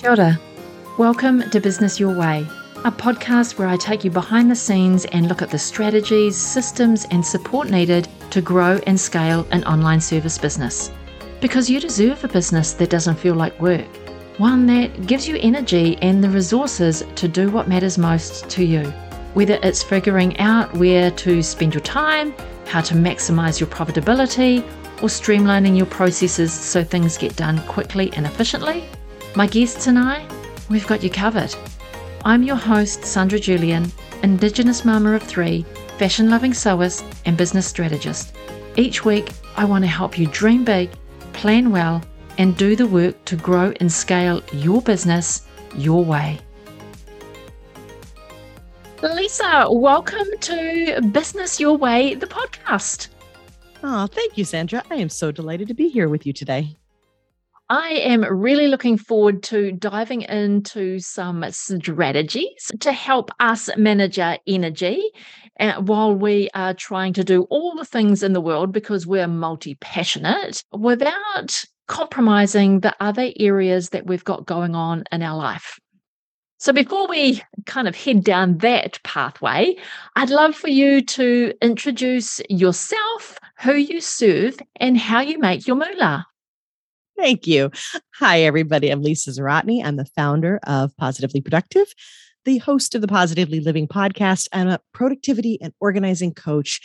Kia ora. Welcome to Business Your Way, a podcast where I take you behind the scenes and look at the strategies, systems, and support needed to grow and scale an online service business. Because you deserve a business that doesn't feel like work, one that gives you energy and the resources to do what matters most to you. Whether it's figuring out where to spend your time, how to maximize your profitability, or streamlining your processes so things get done quickly and efficiently my guests and I, we've got you covered. I'm your host, Sandra Julian, Indigenous mama of three, fashion loving sewist, and business strategist. Each week, I want to help you dream big, plan well, and do the work to grow and scale your business your way. Lisa, welcome to Business Your Way, the podcast. Oh, thank you, Sandra. I am so delighted to be here with you today. I am really looking forward to diving into some strategies to help us manage our energy uh, while we are trying to do all the things in the world because we're multi passionate without compromising the other areas that we've got going on in our life. So, before we kind of head down that pathway, I'd love for you to introduce yourself, who you serve, and how you make your moolah. Thank you. Hi, everybody. I'm Lisa Zawrotny. I'm the founder of Positively Productive, the host of the Positively Living podcast. I'm a productivity and organizing coach,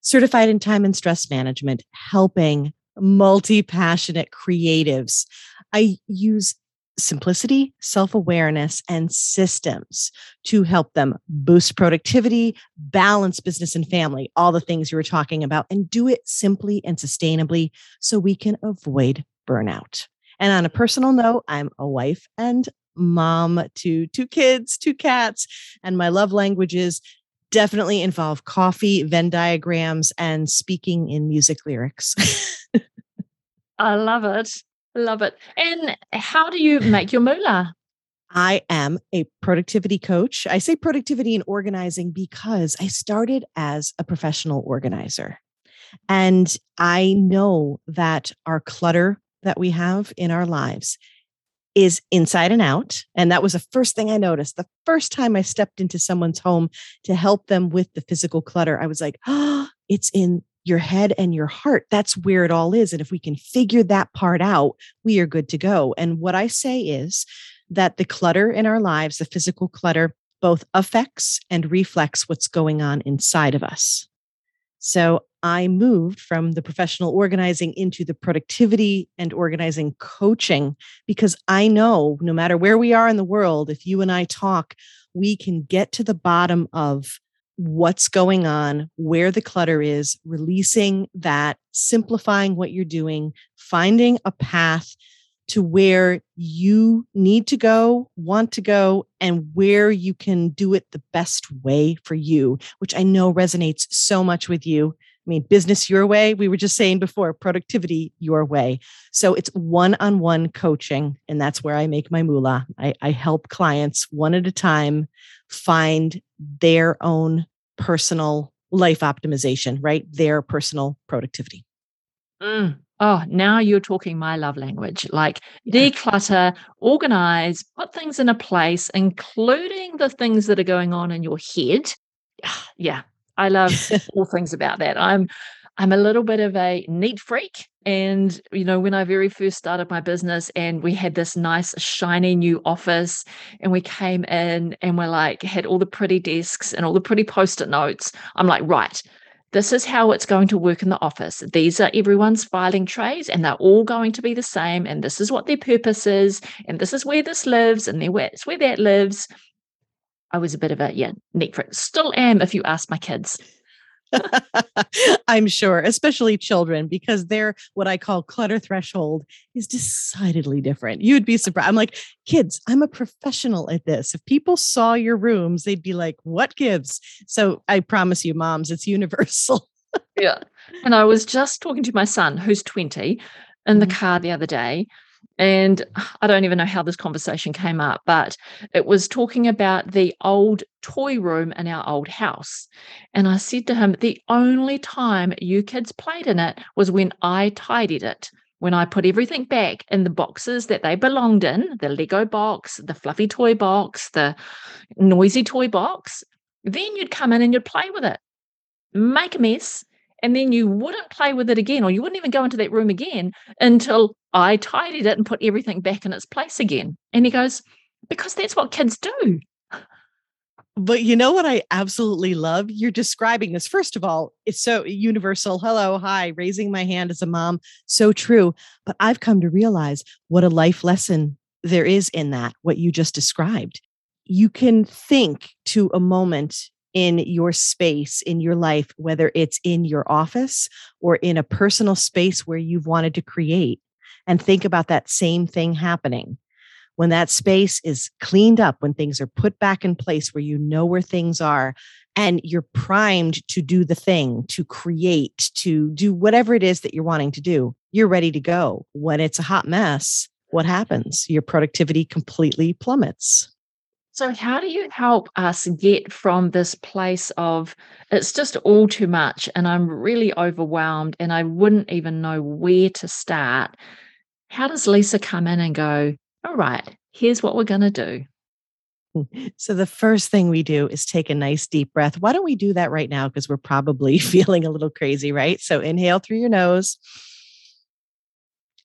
certified in time and stress management, helping multi passionate creatives. I use simplicity, self awareness, and systems to help them boost productivity, balance business and family, all the things you were talking about, and do it simply and sustainably so we can avoid burnout. And on a personal note, I'm a wife and mom to two kids, two cats, and my love languages definitely involve coffee, Venn diagrams, and speaking in music lyrics. I love it. Love it. And how do you make your moolah? I am a productivity coach. I say productivity and organizing because I started as a professional organizer. And I know that our clutter that we have in our lives is inside and out. And that was the first thing I noticed. The first time I stepped into someone's home to help them with the physical clutter, I was like, oh, it's in your head and your heart. That's where it all is. And if we can figure that part out, we are good to go. And what I say is that the clutter in our lives, the physical clutter, both affects and reflects what's going on inside of us. So I moved from the professional organizing into the productivity and organizing coaching because I know no matter where we are in the world, if you and I talk, we can get to the bottom of what's going on, where the clutter is, releasing that, simplifying what you're doing, finding a path to where you need to go, want to go, and where you can do it the best way for you, which I know resonates so much with you. I mean, business your way. We were just saying before, productivity your way. So it's one on one coaching, and that's where I make my moolah. I, I, help clients one at a time find their own personal life optimization, right? Their personal productivity. Mm. Oh, now you're talking my love language. Like declutter, organize, put things in a place, including the things that are going on in your head. Yeah, I love all things about that. I'm I'm a little bit of a neat freak. And, you know, when I very first started my business and we had this nice, shiny new office, and we came in and we're like, had all the pretty desks and all the pretty post it notes, I'm like, right, this is how it's going to work in the office. These are everyone's filing trays, and they're all going to be the same. And this is what their purpose is. And this is where this lives, and where, it's where that lives. I was a bit of a yeah neat freak. Still am if you ask my kids. I'm sure, especially children, because their what I call clutter threshold is decidedly different. You'd be surprised. I'm like, kids, I'm a professional at this. If people saw your rooms, they'd be like, what gives? So I promise you, moms, it's universal. yeah. And I was just talking to my son, who's 20, in the mm-hmm. car the other day, and I don't even know how this conversation came up, but it was talking about the old toy room in our old house. And I said to him, The only time you kids played in it was when I tidied it. when I put everything back in the boxes that they belonged in the Lego box, the fluffy toy box, the noisy toy box then you'd come in and you'd play with it, make a mess, and then you wouldn't play with it again, or you wouldn't even go into that room again until I tidied it and put everything back in its place again. And he goes, Because that's what kids do. But you know what I absolutely love? You're describing this. First of all, it's so universal. Hello, hi, raising my hand as a mom. So true. But I've come to realize what a life lesson there is in that, what you just described. You can think to a moment in your space, in your life, whether it's in your office or in a personal space where you've wanted to create, and think about that same thing happening when that space is cleaned up, when things are put back in place where you know where things are, and you're primed to do the thing, to create, to do whatever it is that you're wanting to do, you're ready to go. When it's a hot mess, what happens? Your productivity completely plummets. So, how do you help us get from this place of it's just all too much and I'm really overwhelmed and I wouldn't even know where to start? How does Lisa come in and go, all right, here's what we're going to do. Mm. So, the first thing we do is take a nice deep breath. Why don't we do that right now? Because we're probably feeling a little crazy, right? So, inhale through your nose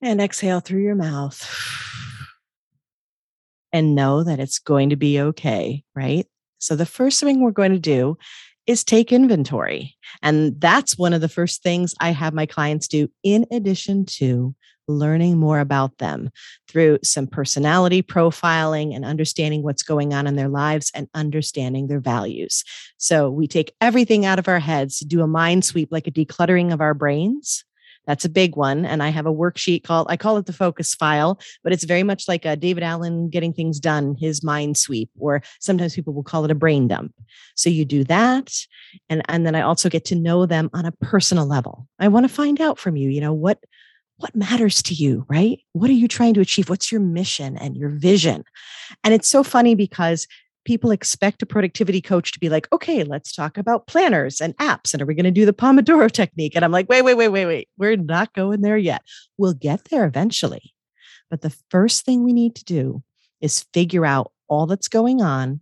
and exhale through your mouth. And know that it's going to be okay, right? So, the first thing we're going to do is take inventory. And that's one of the first things I have my clients do, in addition to learning more about them through some personality profiling and understanding what's going on in their lives and understanding their values. So we take everything out of our heads, do a mind sweep, like a decluttering of our brains. That's a big one. And I have a worksheet called, I call it the focus file, but it's very much like a David Allen getting things done, his mind sweep, or sometimes people will call it a brain dump. So you do that. And, and then I also get to know them on a personal level. I want to find out from you, you know, what, what matters to you, right? What are you trying to achieve? What's your mission and your vision? And it's so funny because people expect a productivity coach to be like, okay, let's talk about planners and apps. And are we going to do the Pomodoro technique? And I'm like, wait, wait, wait, wait, wait. We're not going there yet. We'll get there eventually. But the first thing we need to do is figure out all that's going on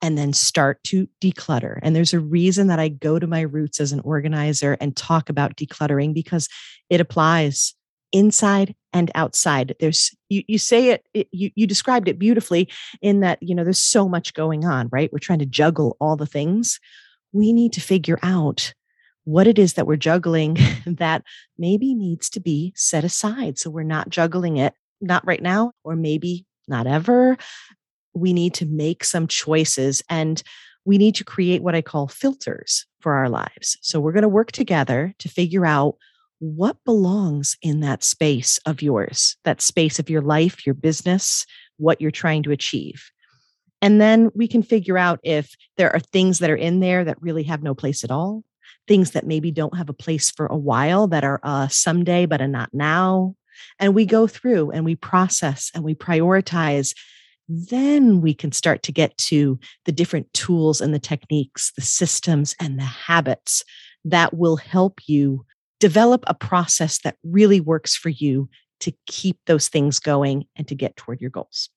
and then start to declutter. And there's a reason that I go to my roots as an organizer and talk about decluttering because it applies inside and outside. There's you you say it, it you you described it beautifully in that you know there's so much going on, right? We're trying to juggle all the things. We need to figure out what it is that we're juggling that maybe needs to be set aside so we're not juggling it not right now or maybe not ever we need to make some choices and we need to create what I call filters for our lives. So we're going to work together to figure out what belongs in that space of yours, that space of your life, your business, what you're trying to achieve. And then we can figure out if there are things that are in there that really have no place at all, things that maybe don't have a place for a while that are uh, someday, but a not now. And we go through and we process and we prioritize then we can start to get to the different tools and the techniques, the systems and the habits that will help you develop a process that really works for you to keep those things going and to get toward your goals.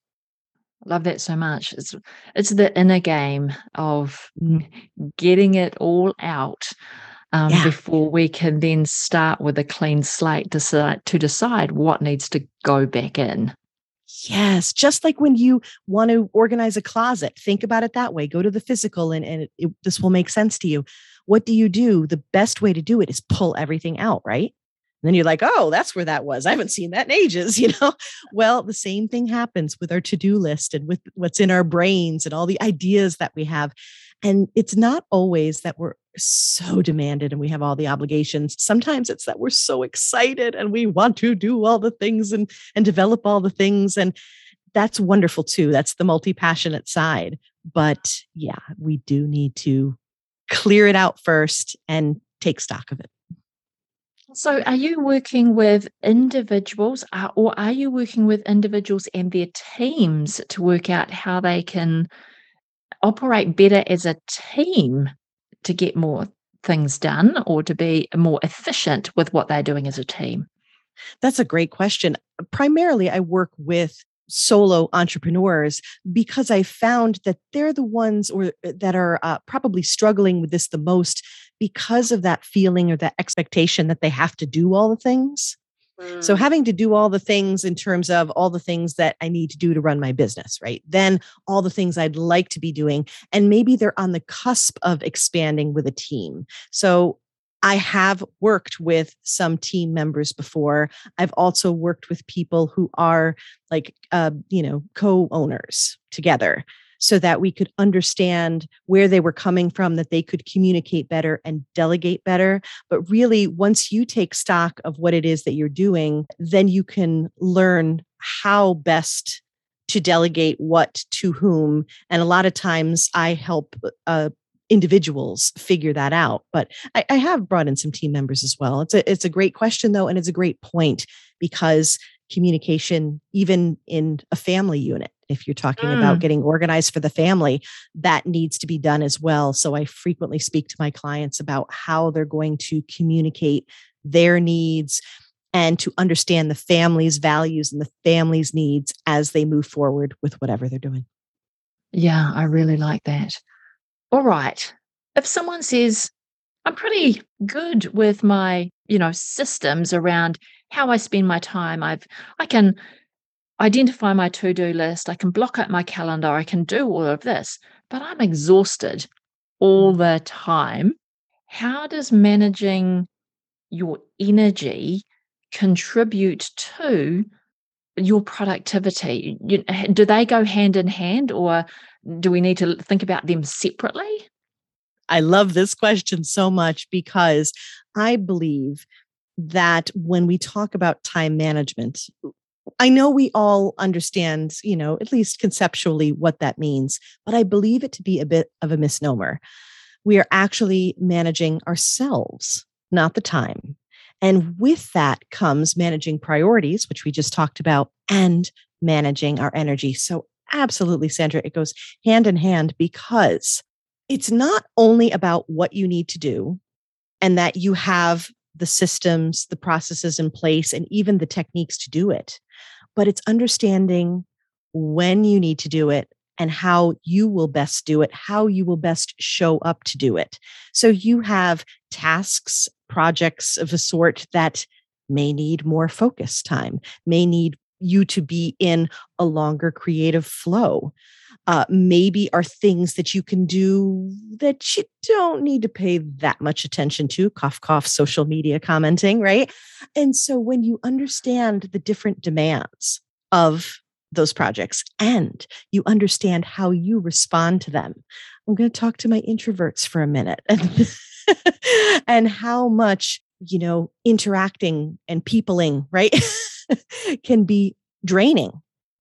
I love that so much. It's it's the inner game of getting it all out um, yeah. before we can then start with a clean slate to decide, to decide what needs to go back in. Yes, just like when you want to organize a closet, think about it that way. Go to the physical, and, and it, it, this will make sense to you. What do you do? The best way to do it is pull everything out, right? And then you're like, oh, that's where that was. I haven't seen that in ages, you know? Well, the same thing happens with our to do list and with what's in our brains and all the ideas that we have. And it's not always that we're so demanded and we have all the obligations. Sometimes it's that we're so excited and we want to do all the things and, and develop all the things. And that's wonderful too. That's the multi passionate side. But yeah, we do need to clear it out first and take stock of it. So, are you working with individuals uh, or are you working with individuals and their teams to work out how they can operate better as a team to get more things done or to be more efficient with what they're doing as a team? That's a great question. Primarily, I work with solo entrepreneurs because I found that they're the ones or uh, that are uh, probably struggling with this the most because of that feeling or that expectation that they have to do all the things. So mm. having to do all the things in terms of all the things that I need to do to run my business, right? Then all the things I'd like to be doing. And maybe they're on the cusp of expanding with a team. So I have worked with some team members before. I've also worked with people who are like, uh, you know, co owners together so that we could understand where they were coming from, that they could communicate better and delegate better. But really, once you take stock of what it is that you're doing, then you can learn how best to delegate what to whom. And a lot of times I help uh, individuals figure that out. But I, I, have brought in some team members as well. It's a it's a great question though, and it's a great point because communication, even in a family unit, if you're talking mm. about getting organized for the family, that needs to be done as well. So I frequently speak to my clients about how they're going to communicate their needs and to understand the family's values and the family's needs as they move forward with whatever they're doing. Yeah, I really like that. All right. If someone says, I'm pretty good with my, you know, systems around how I spend my time. I've I can identify my to-do list, I can block out my calendar, I can do all of this, but I'm exhausted all mm. the time. How does managing your energy contribute to your productivity? You, do they go hand in hand or do we need to think about them separately? I love this question so much because I believe that when we talk about time management, I know we all understand, you know, at least conceptually what that means, but I believe it to be a bit of a misnomer. We are actually managing ourselves, not the time. And with that comes managing priorities, which we just talked about, and managing our energy. So, absolutely, Sandra, it goes hand in hand because it's not only about what you need to do and that you have the systems, the processes in place, and even the techniques to do it. But it's understanding when you need to do it and how you will best do it, how you will best show up to do it. So you have tasks, projects of a sort that may need more focus time, may need you to be in a longer creative flow. Uh, maybe are things that you can do that you don't need to pay that much attention to cough cough social media commenting right? And so when you understand the different demands of those projects and you understand how you respond to them i'm going to talk to my introverts for a minute and, how much you know interacting and peopling right can be draining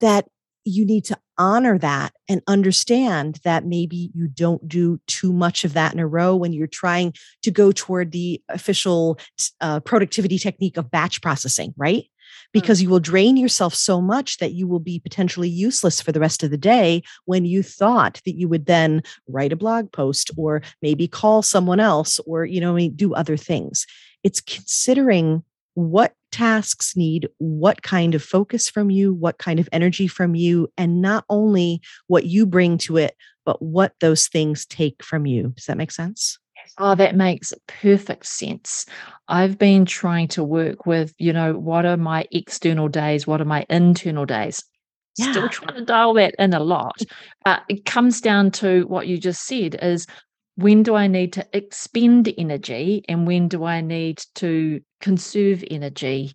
that you need to honor that and understand that maybe you don't do too much of that in a row when you're trying to go toward the official uh, productivity technique of batch processing, right? Mm. Because you will drain yourself so much that you will be potentially useless for the rest of the day when you thought that you would then write a blog post or maybe call someone else or, you know, do other things. It's considering what tasks need what kind of focus from you, what kind of energy from you, and not only what you bring to it, but what those things take from you. Does that make sense? Oh, that makes perfect sense. I've been trying to work with, you know, what are my external days? What are my internal days? Yeah. Still trying to dial that in a lot. But it comes down to what you just said is when do I need to expend energy and when do I need to conserve energy?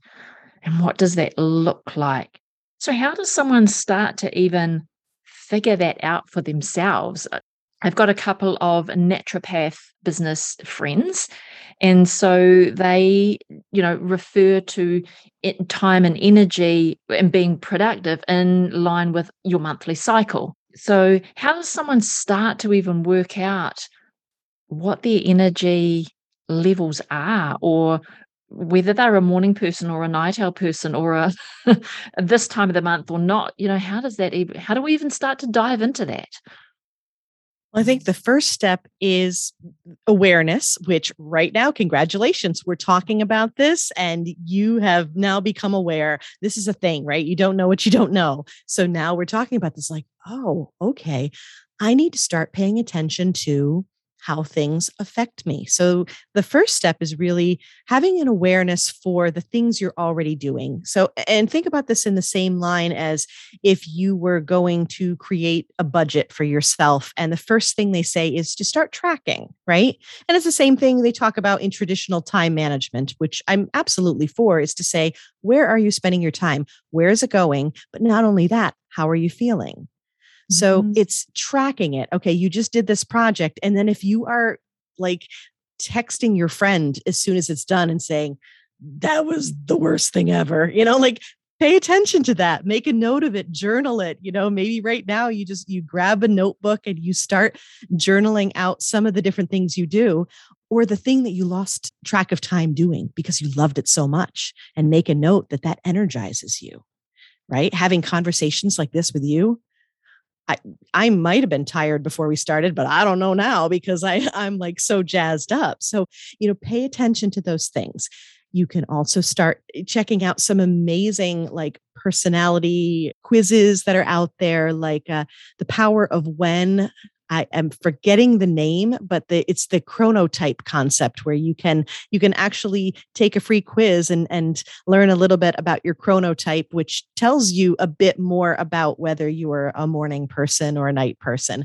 And what does that look like? So, how does someone start to even figure that out for themselves? I've got a couple of naturopath business friends. And so they, you know, refer to time and energy and being productive in line with your monthly cycle. So, how does someone start to even work out what their energy levels are or whether they're a morning person or a night owl person or a this time of the month or not you know how does that even how do we even start to dive into that Well, I think the first step is awareness, which right now, congratulations, we're talking about this and you have now become aware. This is a thing, right? You don't know what you don't know. So now we're talking about this like, oh, okay, I need to start paying attention to how things affect me. So the first step is really having an awareness for the things you're already doing. So, and think about this in the same line as if you were going to create a budget for yourself. And the first thing they say is to start tracking, right? And it's the same thing they talk about in traditional time management, which I'm absolutely for, is to say, where are you spending your time? Where is it going? But not only that, how are you feeling? So mm-hmm. it's tracking it. Okay, you just did this project. And then if you are like texting your friend as soon as it's done and saying, that was the worst thing ever, you know, like pay attention to that make a note of it journal it you know maybe right now you just you grab a notebook and you start journaling out some of the different things you do or the thing that you lost track of time doing because you loved it so much and make a note that that energizes you right having conversations like this with you I, I might have been tired before we started, but I don't know now because I, I'm like so jazzed up. So, you know, pay attention to those things. You can also start eh, checking out some amazing like personality quizzes that are out there, like uh, The Power of When I am forgetting the name, but the, it's the chronotype concept where you can you can actually take a free quiz and and learn a little bit about your chronotype, which tells you a bit more about whether you are a morning person or a night person.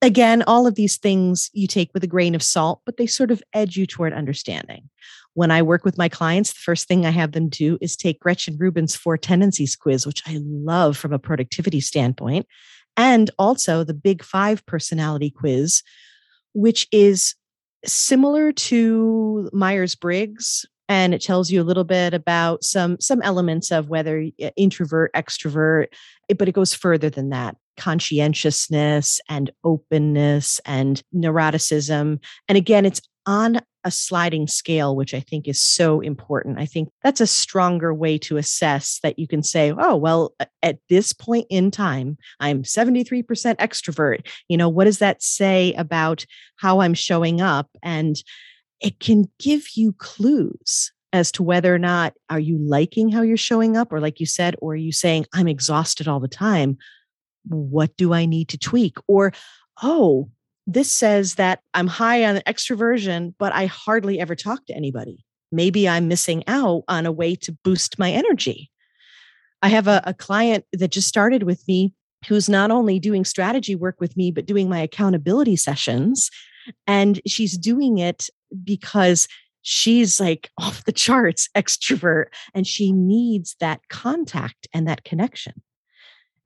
Again, all of these things you take with a grain of salt, but they sort of edge you toward understanding. When I work with my clients, the first thing I have them do is take Gretchen Rubin's four tendencies quiz, which I love from a productivity standpoint and also the Big Five personality quiz, which is similar to Myers Briggs. And it tells you a little bit about some some elements of whether introvert, extrovert, eh, but it goes further than that conscientiousness and openness and neuroticism. And again, it's on a sliding scale, which I think is so important. I think that's a stronger way to assess that you can say, oh, well, at this point in time, I'm 73% extrovert. You know, what does that say about how I'm showing up? And it can give you clues as to whether or not are you liking how you're showing up or like you said or are you saying i'm exhausted all the time what do i need to tweak or oh this says that I'm high on extroversion, but I hardly ever talk to anybody. Maybe I'm missing out on a way to boost my energy. I have a, a client that just started with me who's not only doing strategy work with me, but doing my accountability sessions. And she's doing it because she's like off the charts extrovert and she needs that contact and that connection.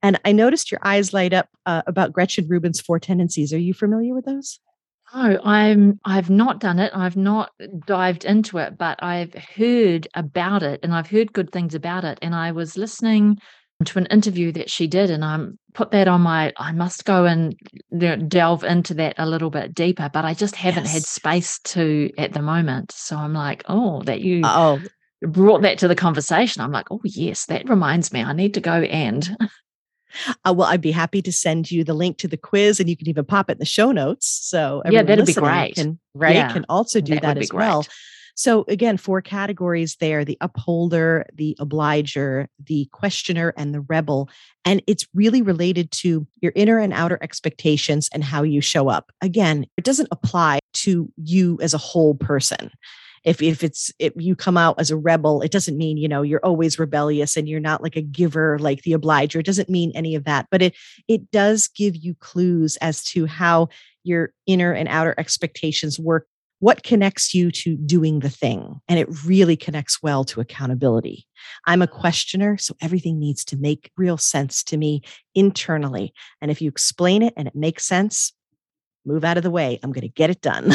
And I noticed your eyes light up uh, about Gretchen Rubin's four tendencies. Are you familiar with those? No, I'm I've not done it. I've not dived into it, but I've heard about it and I've heard good things about it. And I was listening to an interview that she did and I'm put that on my I must go and delve into that a little bit deeper, but I just haven't yes. had space to at the moment. So I'm like, oh, that you oh brought that to the conversation. I'm like, oh yes, that reminds me. I need to go and uh, well, I'd be happy to send you the link to the quiz, and you can even pop it in the show notes. So yeah, that'd be great. Can, right, yeah, can also do that, that as well. So again, four categories there: the upholder, the obliger, the questioner, and the rebel. And it's really related to your inner and outer expectations and how you show up. Again, it doesn't apply to you as a whole person if if it's if you come out as a rebel it doesn't mean you know you're always rebellious and you're not like a giver like the obliger it doesn't mean any of that but it it does give you clues as to how your inner and outer expectations work what connects you to doing the thing and it really connects well to accountability i'm a questioner so everything needs to make real sense to me internally and if you explain it and it makes sense move out of the way. I'm going to get it done.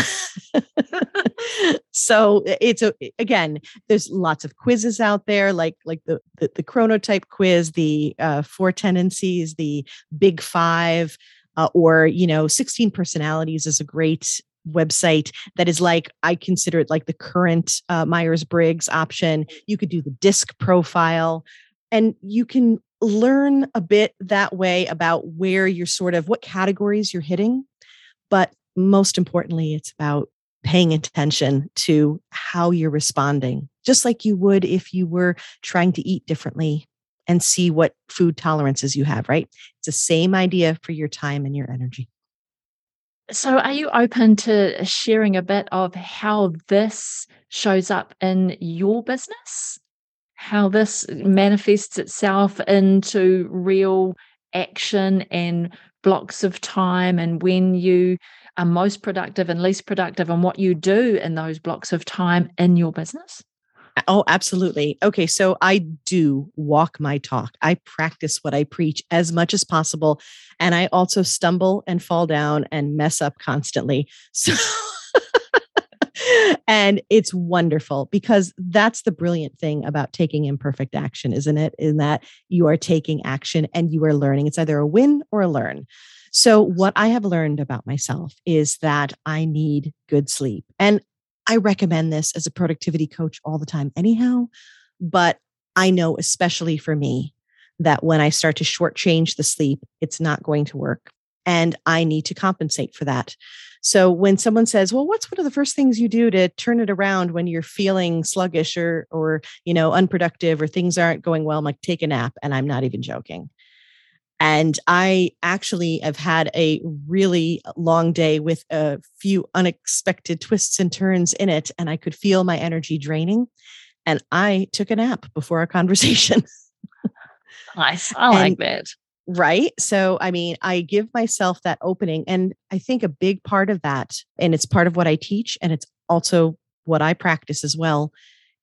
so it's a, again, there's lots of quizzes out there, like like the the, the chronotype quiz, the uh, four tendencies, the big five, uh, or you know, 16 personalities is a great website that is like I consider it like the current uh, Myers Briggs option. You could do the disc profile, and you can learn a bit that way about where you're sort of what categories you're hitting But most importantly, it's about paying attention to how you're responding, just like you would if you were trying to eat differently and see what food tolerances you have, right? It's the same idea for your time and your energy. So, are you open to sharing a bit of how this shows up in your business? How this manifests itself into real action and blocks of time, and when you are most productive and least productive, and what you do in those blocks of time in your business? Oh, absolutely. Okay. So I do walk my talk. I practice what I preach as much as possible. And I also stumble and fall down and mess up constantly. So, and it's wonderful because that's the brilliant thing about taking imperfect action, isn't it? In that you are taking action and you are learning. It's either a win or a learn. So, what I have learned about myself is that I need good sleep. And I recommend this as a productivity coach all the time, anyhow. But I know, especially for me, that when I start to shortchange the sleep, it's not going to work. And I need to compensate for that. So when someone says, "Well, what's one of the first things you do to turn it around when you're feeling sluggish or or you know unproductive or things aren't going well?" I'm like, "Take a nap," and I'm not even joking. And I actually have had a really long day with a few unexpected twists and turns in it, and I could feel my energy draining. And I took a nap before our conversation. nice. I like and, that. Right. So, I mean, I give myself that opening. And I think a big part of that, and it's part of what I teach, and it's also what I practice as well,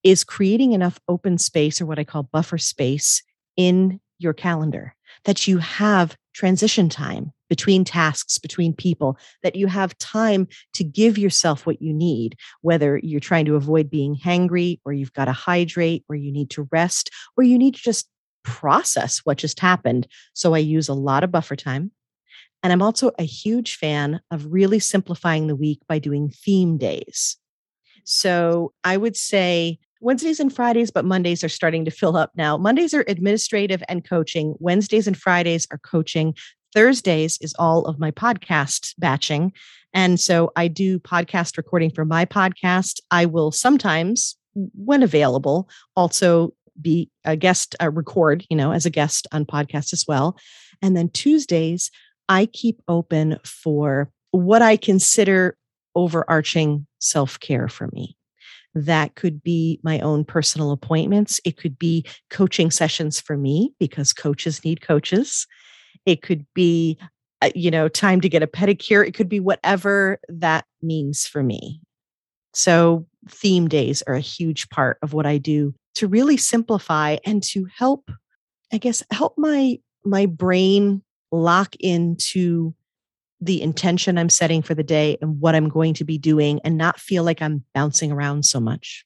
is creating enough open space or what I call buffer space in your calendar that you have transition time between tasks, between people, that you have time to give yourself what you need, whether you're trying to avoid being hangry or you've got to hydrate or you need to rest or you need to just process what just happened. So I use a lot of buffer time. And I'm also a huge fan of really simplifying the week by doing theme days. So I would say Wednesdays and Fridays, but Mondays are starting to fill up now. Mondays are administrative and coaching. Wednesdays and Fridays are coaching. Thursdays is all of my podcast batching. And so I do podcast recording for my podcast. I will sometimes, when available, also be a guest, uh, record, you know, as a guest on podcast as well. And then Tuesdays, I keep open for what I consider overarching self care for me. That could be my own personal appointments. It could be coaching sessions for me because coaches need coaches. It could be, uh, you know, time to get a pedicure. It could be whatever that means for me. So, theme days are a huge part of what I do to really simplify and to help, I guess, help my my brain lock into the intention I'm setting for the day and what I'm going to be doing and not feel like I'm bouncing around so much.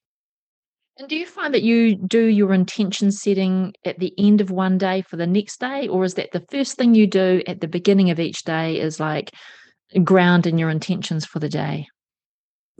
And do you find that you do your intention setting at the end of one day for the next day? Or is that the first thing you do at the beginning of each day is like ground in your intentions for the day?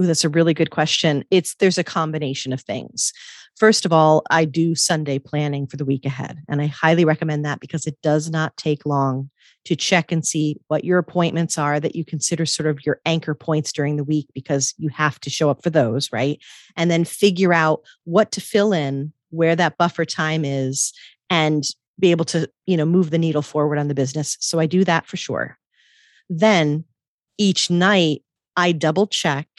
Ooh, that's a really good question. It's there's a combination of things. First of all, I do Sunday planning for the week ahead, and I highly recommend that because it does not take long to check and see what your appointments are that you consider sort of your anchor points during the week because you have to show up for those, right? And then figure out what to fill in, where that buffer time is, and be able to, you know, move the needle forward on the business. So I do that for sure. Then each night I double check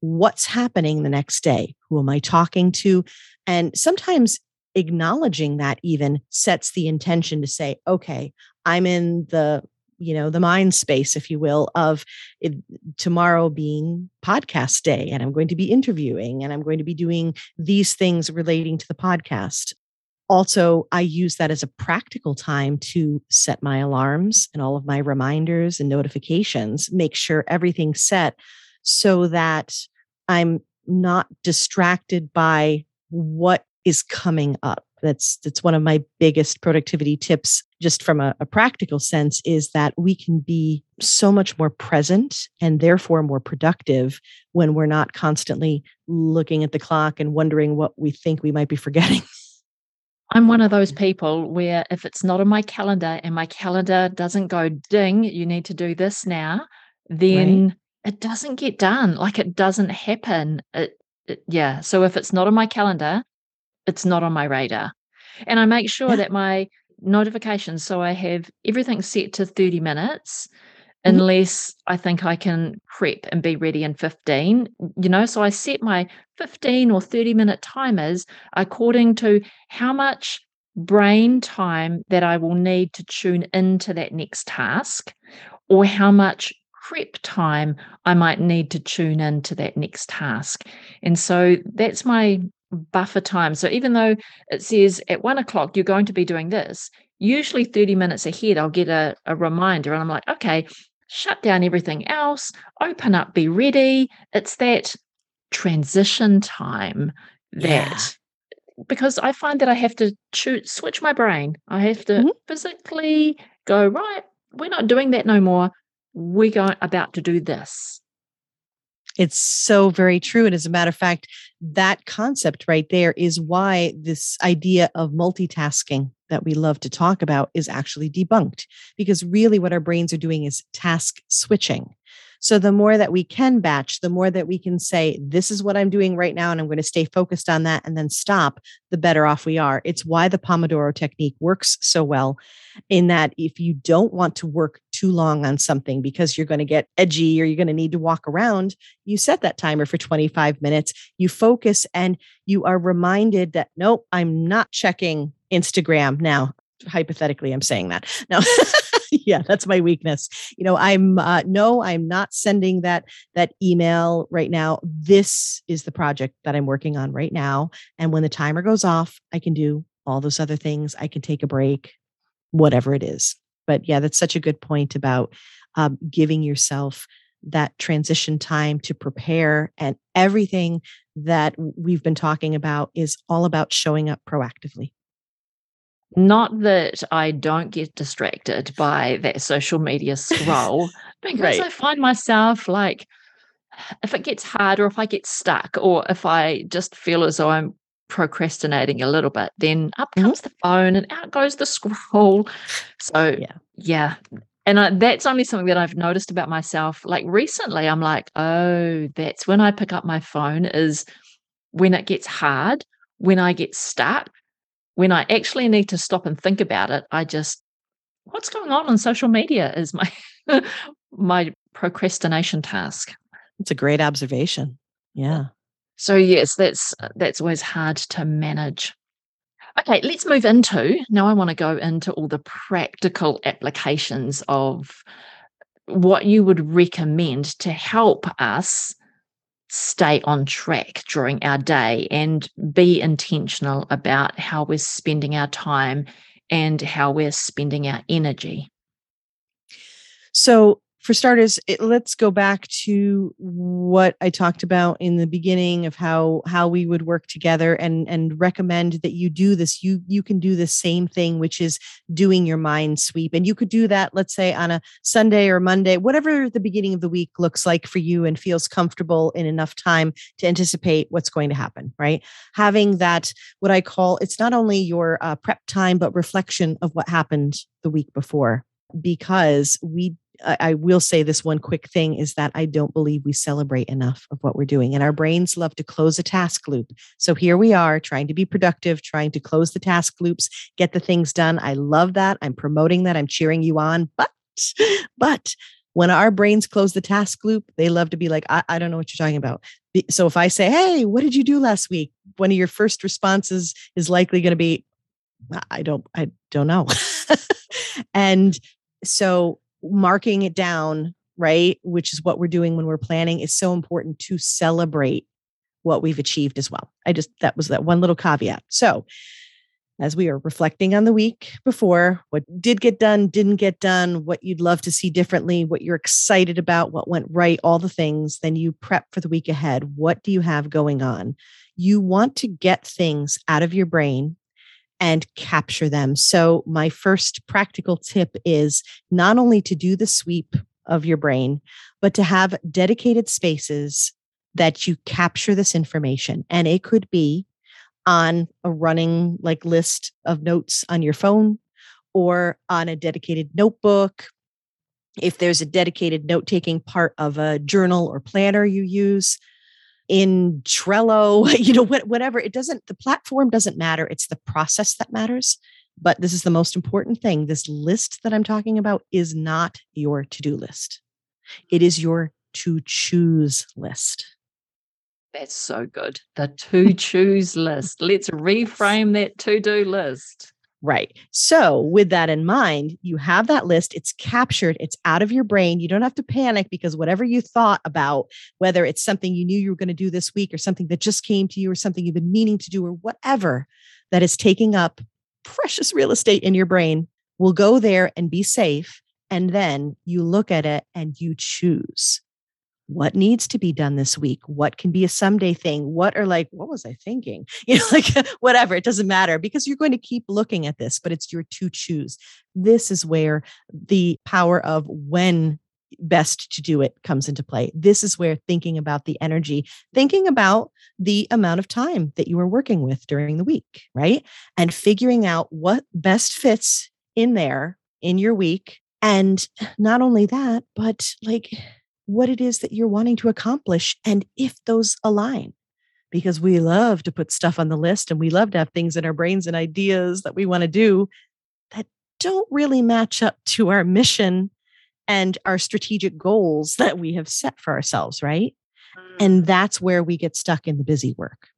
what's happening the next day. Who am I talking to? And sometimes acknowledging that even sets the intention to say, okay, I'm in the you know the mind space if you will of it, tomorrow being podcast day and i'm going to be interviewing and i'm going to be doing these things relating to the podcast also i use that as a practical time to set my alarms and all of my reminders and notifications make sure everything's set so that i'm not distracted by what is coming up that's that's one of my biggest productivity tips just from a, a, practical sense is that we can be so much more present and therefore more productive when we're not constantly looking at the clock and wondering what we think we might be forgetting I'm one of those people where if it's not on my calendar and my calendar doesn't go ding, you need to do this now, then right. It doesn't get done. Like it doesn't happen. It, it, yeah. So if it's not on my calendar, it's not on my radar. And I make sure that my notifications, so I have everything set to 30 minutes mm-hmm. unless I think I can prep and be ready in 15. You know, so I set my 15 or 30 minute timers according to how much brain time that I will need to tune into that next task or how much prep time I might need to tune into that next task. And so that's my buffer time. So even though it says at one o'clock you're going to be doing this, usually 30 minutes ahead, I'll get a, a reminder and I'm like, okay, shut down everything else, open up, be ready. It's that transition time that yeah. because I find that I have to choose, switch my brain. I have to mm-hmm. physically go, right, we're not doing that no more. We're about to do this. It's so very true. And as a matter of fact, that concept right there is why this idea of multitasking that we love to talk about is actually debunked because really what our brains are doing is task switching. So the more that we can batch, the more that we can say, this is what I'm doing right now, and I'm going to stay focused on that and then stop, the better off we are. It's why the Pomodoro technique works so well in that if you don't want to work too long on something because you're going to get edgy or you're going to need to walk around, you set that timer for 25 minutes, you focus and you are reminded that, nope, I'm not checking Instagram now. Hypothetically, I'm saying that. No. yeah, that's my weakness. You know, I'm uh, no, I'm not sending that that email right now. This is the project that I'm working on right now, and when the timer goes off, I can do all those other things. I can take a break, whatever it is. But yeah, that's such a good point about um, giving yourself that transition time to prepare and everything that we've been talking about is all about showing up proactively. Not that I don't get distracted by that social media scroll, because right. I find myself like, if it gets hard or if I get stuck or if I just feel as though I'm procrastinating a little bit, then up mm-hmm. comes mm-hmm. the phone and out goes the scroll. So, yeah. yeah. And I, that's only something that I've noticed about myself. Like recently, I'm like, oh, that's when I pick up my phone, is when it gets hard, when I get stuck, when I actually need to stop and think about it, I just, what's going on on social media is my my procrastination task. It's a great observation. Yeah. So yes, that's uh, that's always hard to manage. Okay, let's move into now. I want to go into all the practical applications of what you would recommend to help us stay on track during our day and be intentional about how we're spending our time and how we're spending our energy. So, for starters, it, let's go back to what I talked about in the beginning of how how we would work together and and recommend that you do this. You you can do the same thing, which is doing your mind sweep, and you could do that. Let's say on a Sunday or Monday, whatever the beginning of the week looks like for you, and feels comfortable in enough time to anticipate what's going to happen. Right, having that what I call it's not only your uh, prep time but reflection of what happened the week before because we I, will say this one quick thing is that I don't believe we celebrate enough of what we're doing. And our brains love to close a task loop. So here we are trying to be productive, trying to close the task loops, get the things done. I love that. I'm promoting that. I'm cheering you on. But, but when our brains close the task loop, they love to be like, I, I don't know what you're talking about. So if I say, Hey, what did you do last week? One of your first responses is likely going to be, I don't, I don't know. and so marking it down, right, which is what we're doing when we're planning, is so important to celebrate what we've achieved as well. I just, that was that one little caveat. So, as we are reflecting on the week before, what did get done, didn't get done, what you'd love to see differently, what you're excited about, what went right, all the things, then you prep for the week ahead. What do you have going on? You want to get things out of your brain and capture them. So, my first practical tip is not only to do the sweep of your brain, but to have dedicated spaces that you capture this information. And it could be on a running like list of notes on your phone or on a dedicated notebook if there's a dedicated note taking part of a journal or planner you use in Trello, you know, whatever, it doesn't, the platform doesn't matter. It's the process that matters. But this is the most important thing. This list that I'm talking about is not your to do list, it is your to choose list. That's so good. The to choose list. Let's reframe that to do list. Right. So, with that in mind, you have that list, it's captured, it's out of your brain. You don't have to panic because whatever you thought about, whether it's something you knew you were going to do this week or something that just came to you or something you've been meaning to do or whatever that is taking up precious real estate in your brain, will go there and be safe. And then you look at it and you choose what needs to be done this week? What can be a someday thing? What are like what was i thinking? You know like whatever it doesn't matter because you're going to keep looking at this but it's your to choose. This is where the power of when best to do it comes into play. This is where thinking about the energy thinking about the amount of time that you are working with during the week right? And figuring out what best fits in there in your week. And not only that but like what it is that you're wanting to accomplish and if those align. Because we love to put stuff on the list and we love to have things in our brains and ideas that we want to do that don't really match up to our mission and our strategic goals that we have set for ourselves, right? And mm. that's where we get stuck in the busy work.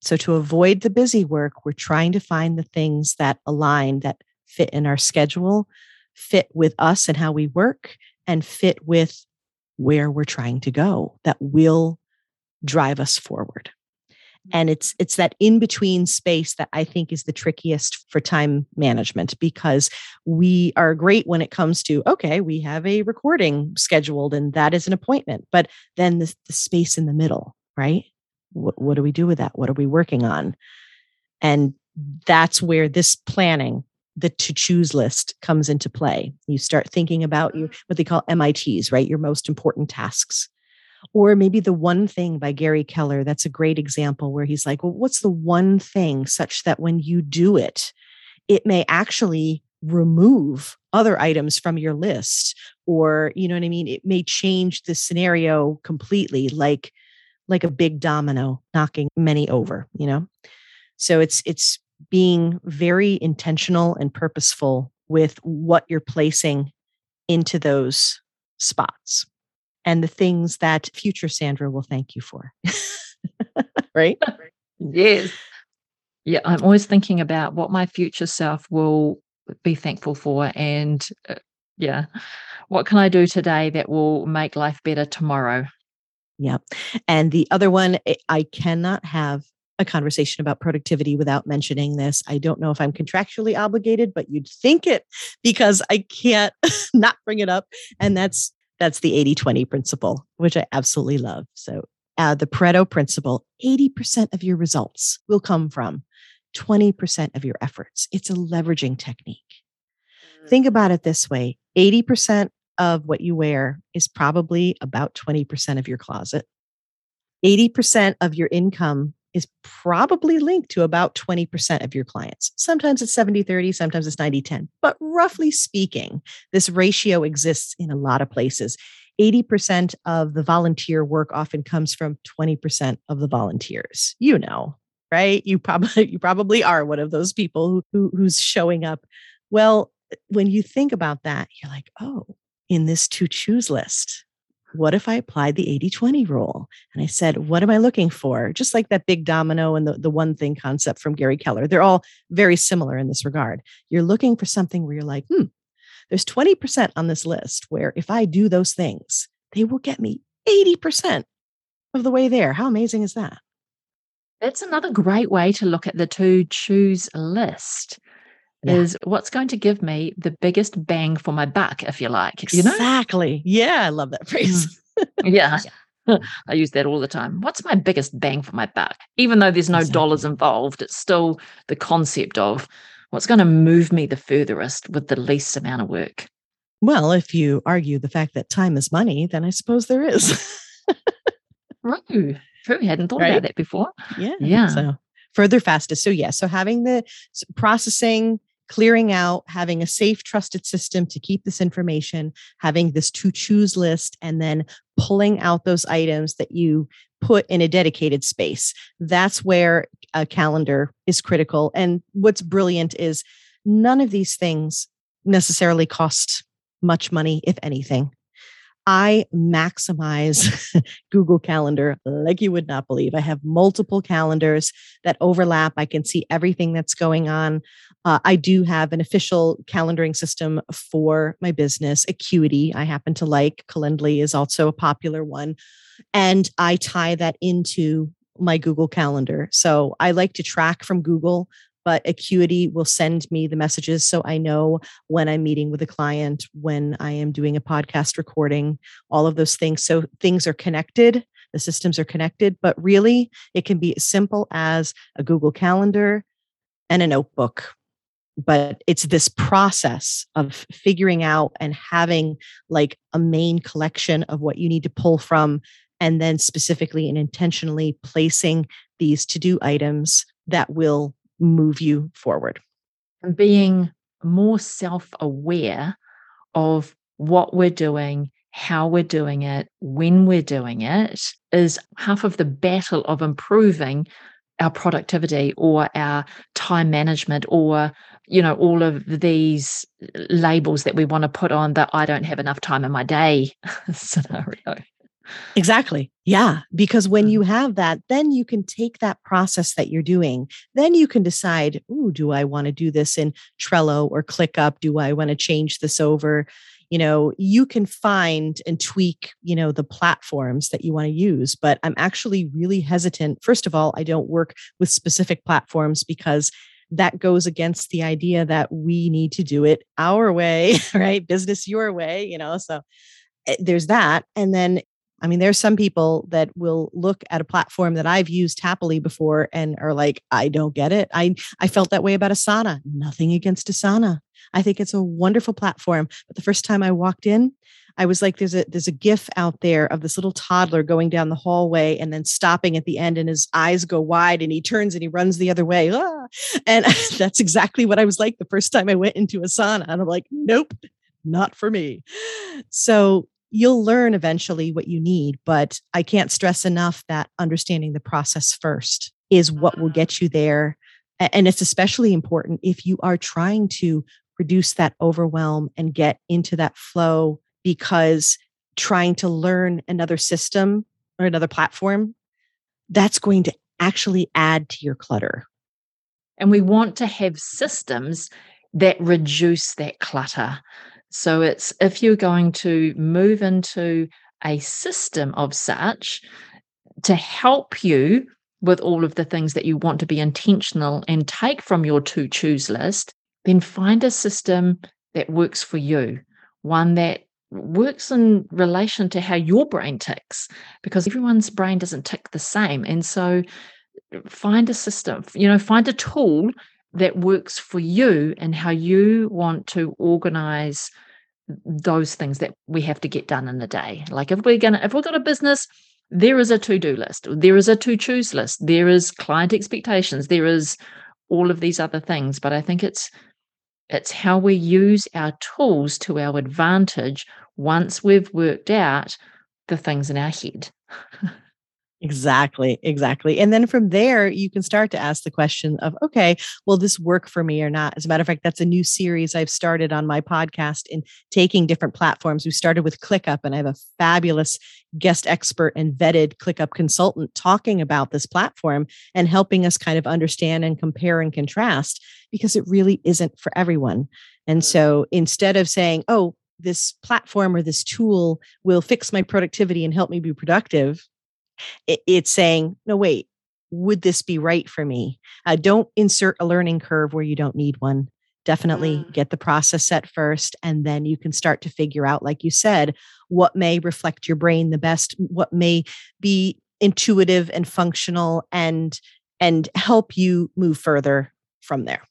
So, to avoid the busy work, we're trying to find the things that align, that fit in our schedule, fit with us and how we work, and fit with where we're trying to go that will drive us forward. Mm. And it's it's that in between space that i think is the trickiest for time management because we are great when it comes to okay we have a recording scheduled and that is an appointment but then the, the space in the middle right? What, what do we do with that? What are we working on? And that's where this planning the to choose list comes into play. You start thinking about your mm-hmm. what they call MITs, right? Your most important tasks. Or maybe the one thing by Gary Keller, that's a great example where he's like, well, what's the one thing such that when you do it, it may actually remove other items from your list or you know what i mean it may change the scenario completely like like a big domino knocking many over you know so it's it's being very intentional and purposeful with what you're placing into those spots and the things that future Sandra will thank you for. right? Yes. Yeah, I'm always thinking about what my future self will be thankful for and uh, yeah, what can I do today that will make life better tomorrow? Yeah. And the other one, eh, I cannot have a conversation about productivity without mentioning this. I don't know if I'm contractually obligated, but you'd think it because I can't not bring it up. And that's that's the 80-20 principle, which I absolutely love. So uh, the Pareto principle, 80% of your results will come from 20% of your efforts. It's a leveraging technique. Mm. Think about it this way 80% of what you wear is probably about 20% of your closet. 80% of your income is probably linked to about 20% of your clients. Sometimes it's 70 30, sometimes it's 90 10. But roughly speaking, this ratio exists in a lot of places. 80% of the volunteer work often comes from 20% of the volunteers. You know, right? You probably you probably are one of those people who, who who's showing up. Well, when you think about that, you're like, "Oh, in this to choose list, what if I applied the 80 20 rule? And I said, what am I looking for? Just like that big domino and the, the one thing concept from Gary Keller. They're all very similar in this regard. You're looking for something where you're like, hmm, there's 20% on this list where if I do those things, they will get me 80% of the way there. How amazing is that? That's another great way to look at the to choose list yeah. is what's going to give me the biggest bang for my buck, if you like. Exactly. You know? Yeah, I love that phrase. Mm. yeah. I use that all the time. What's my biggest bang for my buck? Even though there's no exactly. dollars involved, it's still the concept of what's going to move me the furthest with the least amount of work. Well, if you argue the fact that time is money, then I suppose there is. True. True. I hadn't thought right? about that before. Yeah. Yeah. So further fastest. So yeah. So having the processing clearing out, having a safe, trusted system to keep this information, having this to choose list, and then pulling out those items that you put in a dedicated space. That's where a calendar is critical. And what's brilliant is none of these things necessarily cost much money, if anything. I maximize Google Calendar like you would not believe. I have multiple calendars that overlap. I can see everything that's going on. Uh, I do have an official calendaring system for my business, Acuity. I happen to like. Calendly is also a popular one. And I tie that into my Google Calendar. So I like to track from Google but Acuity will send me the messages so I know when I'm meeting with a client, when I am doing a podcast recording, all of those things. So things are connected, the systems are connected, but really it can be as simple as a Google Calendar and a notebook. But it's this process of figuring out and having like a main collection of what you need to pull from, and then specifically and intentionally placing these to do items that will move you forward. And being more self aware of what we're doing, how we're doing it, when we're doing it is half of the battle of improving our productivity or our time management or you know all of these labels that we want to put on that I don't have enough time in my day scenario. Exactly. Yeah. Because when you mm-hmm. have that, then you can take that process that you're doing. Then you can decide, ooh, do I want to do this in Trello or ClickUp? Do I want to change this over? You know, you can find and tweak, you know, the platforms that you want to use. But I'm actually really hesitant. First of all, I don't work with specific platforms because that goes against the idea that we need to do it our way, right? Business your way, you know. So eh, there's that. And then I mean, there's some people that will look at a platform that I've used happily before and are like, I don't get it. I I felt that way about Asana. Nothing against Asana. I think it's a wonderful platform. But the first time I walked in, I was like, there's a there's a gif out there of this little toddler going down the hallway and then stopping at the end, and his eyes go wide, and he turns and he runs the other way. Ah! And that's exactly what I was like the first time I went into Asana, and I'm like, nope, not for me. So you'll learn eventually what you need. But I can't stress enough that understanding the process first is what will mm-hmm. get you there. And it's especially important if you are trying to reduce that overwhelm and get into that flow because trying to learn another system or another platform, that's going to actually add to your clutter. And we want to have systems that reduce that clutter. So it's if you're going to move into a system of such to help you with all of the things that you want to be intentional and take from your to choose list, then find a system that works for you, one that works in relation to how your brain ticks, because everyone's brain doesn't tick the same. And so uh, find a system, you know, find a tool that works for you and how you want to organize those things that we have to get done in a day. Like if we're gonna if we've got a business, there is a to-do list, there is a to-choose list, there is client expectations, there is all of these other things. But I think it's it's how we use our tools to our advantage once we've worked out the things in our head. Exactly, exactly. And then from there, you can start to ask the question of, okay, will this work for me or not? As a matter of fact, that's a new series I've started on my podcast in taking different platforms. We started with ClickUp, and I have a fabulous guest expert and vetted ClickUp consultant talking about this platform and helping us kind of understand and compare and contrast because it really isn't for everyone. And mm. so instead of saying, oh, this platform or this tool will fix my productivity and help me be productive it, it's saying, no, wait, would this be right for me? Uh, don't insert a learning curve where you don't need one. Definitely mm. get the process set first, and then you can start to figure out, like you said, what may reflect your brain the best, what may be intuitive and functional, and and help you move further from there.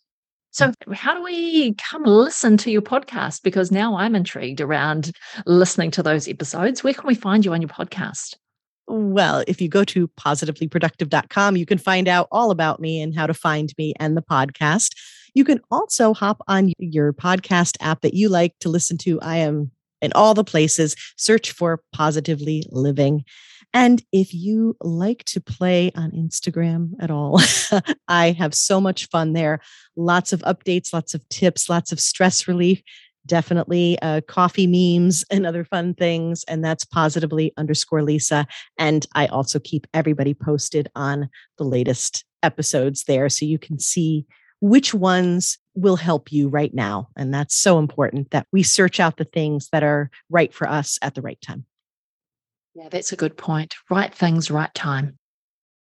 So, how do we come listen to your podcast? Because now I'm intrigued around listening to those episodes. Where can we find you on your podcast? Well, if you go to positivelyproductive.com, you can find out all about me and how to find me and the podcast. You can also hop on your podcast app that you like to listen to. I am in all the places. Search for Positively Living. And if you like to play on Instagram at all, I have so much fun there. Lots of updates, lots of tips, lots of stress relief, definitely uh, coffee memes and other fun things. And that's positively underscore Lisa. And I also keep everybody posted on the latest episodes there so you can see which ones will help you right now. And that's so important that we search out the things that are right for us at the right time. Yeah, that's a good point. Right things, right time.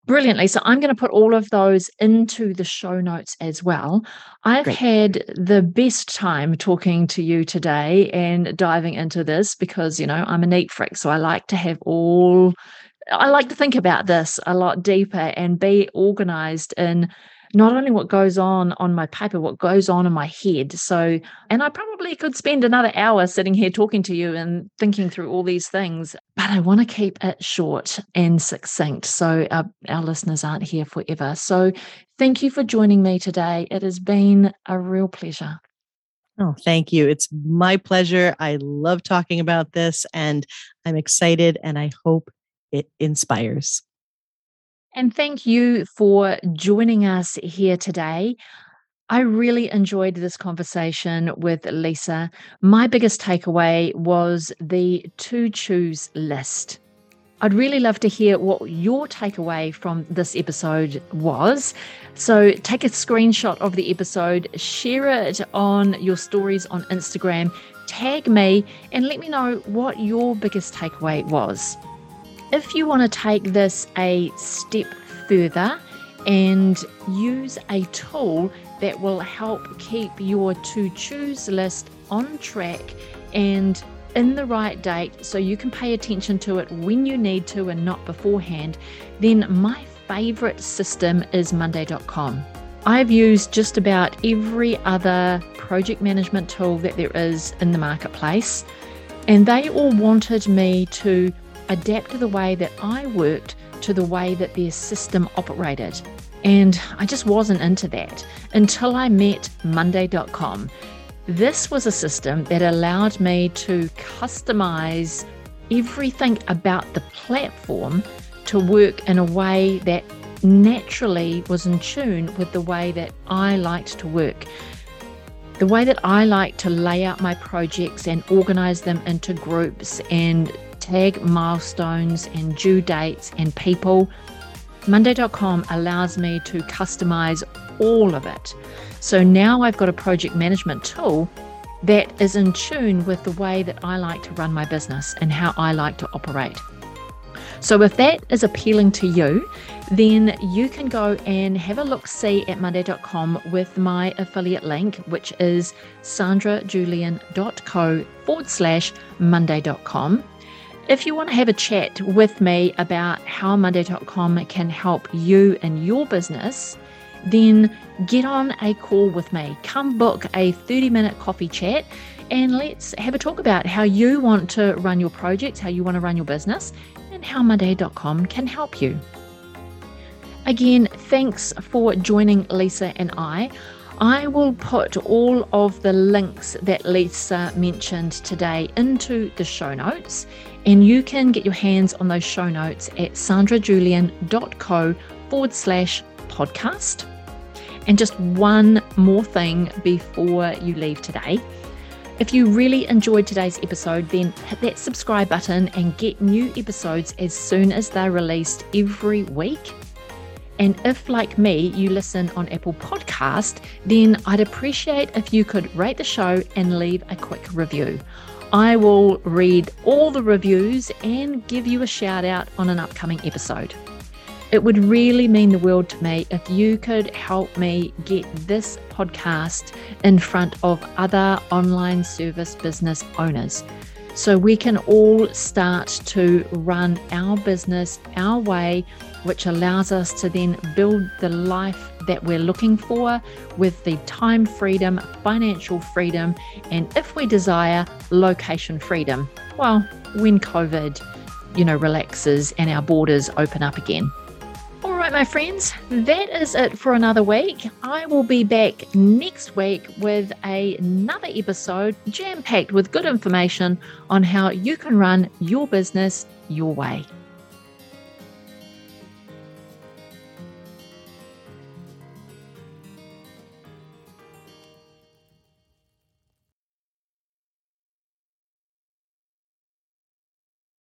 Brilliantly. So I'm going to put all of those into the show notes as well. I've Great. had the best time talking to you today and diving into this because, you know, I'm a neat freak. So I like to have all, I like to think about this a lot deeper and be organized in not only what goes on on my paper, what goes on in my head. So, and I probably could spend another hour sitting here talking to you and thinking through all these things, but I want to keep it short and succinct. So, our, our listeners aren't here forever. So, thank you for joining me today. It has been a real pleasure. Oh, thank you. It's my pleasure. I love talking about this and I'm excited and I hope it inspires. And thank you for joining us here today. I really enjoyed this conversation with Lisa. My biggest takeaway was the to choose list. I'd really love to hear what your takeaway from this episode was. So take a screenshot of the episode, share it on your stories on Instagram, tag me, and let me know what your biggest takeaway was. If you want to take this a step further and use a tool that will help keep your to choose list on track and in the right date so you can pay attention to it when you need to and not beforehand, then my favorite system is Monday.com. I've used just about every other project management tool that there is in the marketplace, and they all wanted me to adapt the way that I worked to the way that their system operated. And I just wasn't into that until I met Monday.com. This was a system that allowed me to customize everything about the platform to work in a way that naturally was in tune with the way that I liked to work. The way that I like to lay out my projects and organize them into groups and tag milestones and due dates and people. Monday.com allows me to customize all of it. So now I've got a project management tool that is in tune with the way that I like to run my business and how I like to operate. So if that is appealing to you, then you can go and have a look see at monday.com with my affiliate link, which is sandrajulian.co forward slash monday.com. If you want to have a chat with me about how Monday.com can help you and your business, then get on a call with me. Come book a 30 minute coffee chat and let's have a talk about how you want to run your projects, how you want to run your business, and how Monday.com can help you. Again, thanks for joining Lisa and I. I will put all of the links that Lisa mentioned today into the show notes. And you can get your hands on those show notes at sandrajulian.co forward slash podcast. And just one more thing before you leave today. If you really enjoyed today's episode, then hit that subscribe button and get new episodes as soon as they're released every week. And if, like me, you listen on Apple Podcast, then I'd appreciate if you could rate the show and leave a quick review. I will read all the reviews and give you a shout out on an upcoming episode. It would really mean the world to me if you could help me get this podcast in front of other online service business owners so we can all start to run our business our way, which allows us to then build the life that we're looking for with the time freedom, financial freedom, and if we desire, location freedom. Well, when COVID, you know, relaxes and our borders open up again. All right, my friends, that is it for another week. I will be back next week with a, another episode jam packed with good information on how you can run your business your way.